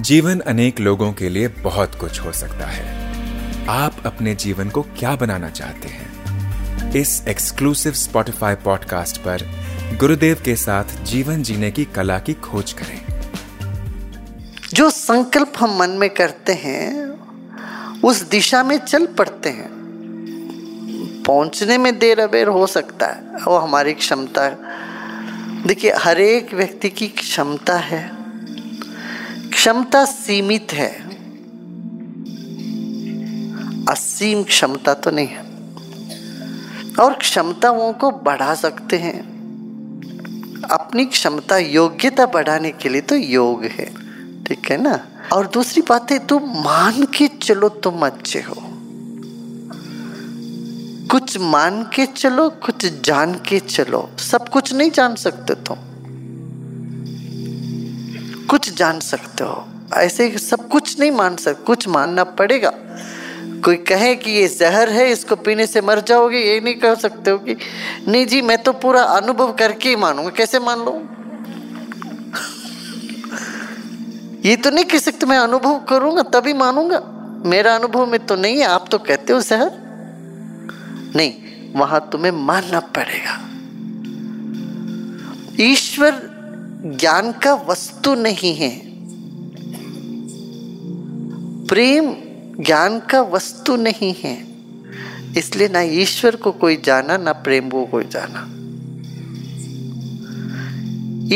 जीवन अनेक लोगों के लिए बहुत कुछ हो सकता है। आप अपने जीवन को क्या बनाना चाहते हैं? इस एक्सक्लूसिव स्पॉटिफाई पॉडकास्ट पर गुरुदेव के साथ जीवन जीने की कला की खोज करें। जो संकल्प हम मन में करते हैं, उस दिशा में चल पड़ते हैं। पहुँचने में देर अबेर हो सकता है, वो हमारी क्षमता देखिए, हर एक व्यक्ति की क्षमता है। क्षमता सीमित है। असीम क्षमता तो नहीं है। और क्षमताओं को बढ़ा सकते हैं। अपनी क्षमता योग्यता बढ़ाने के लिए तो योग है। ठीक है ना? और दूसरी बात है, तुम मान के चलो, तुम अच्छे हो। कुछ मान के चलो, कुछ जान के चलो। सब कुछ नहीं जान सकते तुम। कुछ जान सकते हो। ऐसे सब कुछ नहीं मान सकते कुछ मानना पड़ेगा। कोई कहे कि ये जहर है, इसको पीने से मर जाओगे, ये नहीं कह सकते हो कि, नहीं जी, मैं तो पूरा अनुभव करके ही मानूँगा, कैसे मान लो? ये तो नहीं कह सकते, मैं अनुभव करूँगा, तभी मानूँगा। मेरा अनुभव में तो नहीं है, आप तो कहते हो जहर? नहीं, वहाँ तुम्हें मानना पड़ेगा। ईश्वर ज्ञान का वस्तु नहीं है। प्रेम ज्ञान का वस्तु नहीं है। इसलिए ना ईश्वर को कोई जाना, ना प्रेम को कोई जाना।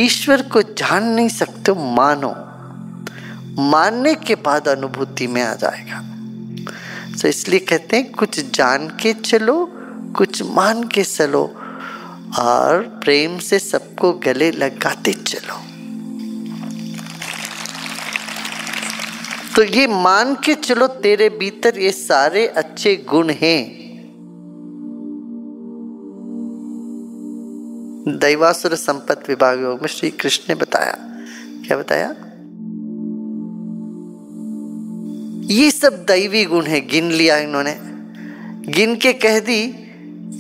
ईश्वर को जान नहीं सकते, मानो। मानने के बाद अनुभूति में आ जाएगा। तो इसलिए कहते हैं, कुछ जान के चलो, कुछ मान के चलो। और प्रेम से सबको गले लगाते चलो। तो ये मान के चलो, तेरे भीतर ये सारे अच्छे गुण हैं। दैवासुर संपत्त विभाग योग में श्री कृष्ण ने बताया। क्या बताया? ये सब दैवी गुण है, गिन लिया इन्होंने। गिन के कह दी,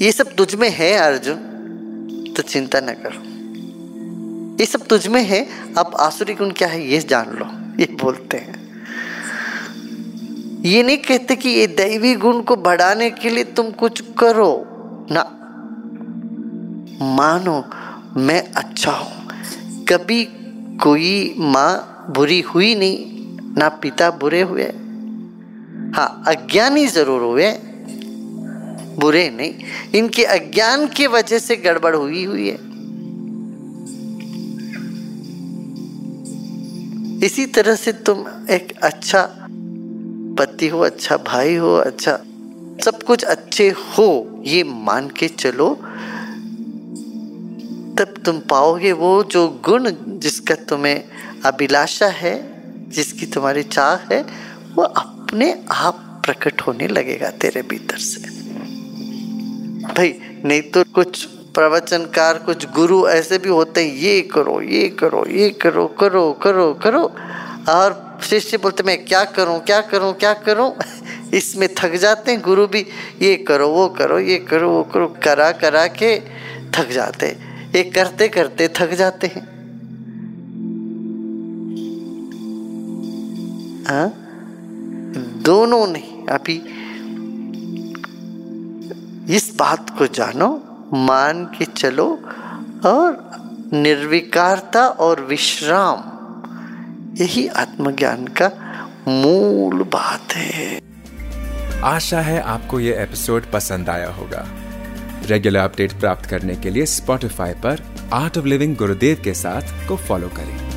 ये सब तुझ में है, अर्जुन। तो चिंता न करो। ये सब तुझ में है, अब आसुरी गुण क्या है ये जान लो, ये बोलते हैं। ये नहीं कहते कि ये दैवी गुण को बढ़ाने के लिए तुम कुछ करो, ना। मानो, मैं अच्छा हूँ। कभी कोई माँ बुरी हुई नहीं, ना पिता बुरे हुए। हाँ अज्ञानी ज़रूर हुए। बुरे नहीं, इनके अज्ञान की वजह से गड़बड़ हुई हुई है। इसी तरह से तुम एक अच्छा पति हो अच्छा भाई हो अच्छा सब कुछ अच्छे हो, ये मान के चलो। तब तुम पाओगे वो जो गुण जिसका तुम्हें अभिलाषा है, जिसकी तुम्हारी चाह है, वो अपने आप प्रकट होने लगेगा तेरे भीतर से। भाई, नहीं तो कुछ प्रवचनकार, कुछ गुरु ऐसे भी होते हैं, ये करो ये करो ये करो करो करो करो। और शिष्य बोलते, मैं क्या करूँ क्या करूँ क्या करूँ? इसमें थक जाते हैं, गुरु भी, ये करो, वो करो, ये करो, वो करो। करा करा के थक जाते हैं। ये करते करते थक जाते हैं। हाँ? दोनों नहीं, अभी इस बात को जानो, मान के चलो और निर्विकारता और विश्राम, यही आत्मज्ञान का मूल बात है। आशा है आपको ये एपिसोड पसंद आया होगा। रेगुलर अपडेट प्राप्त करने के लिए स्पॉटिफाई पर आर्ट ऑफ़ लिविंग गुरुदेव के साथ को फॉलो करें।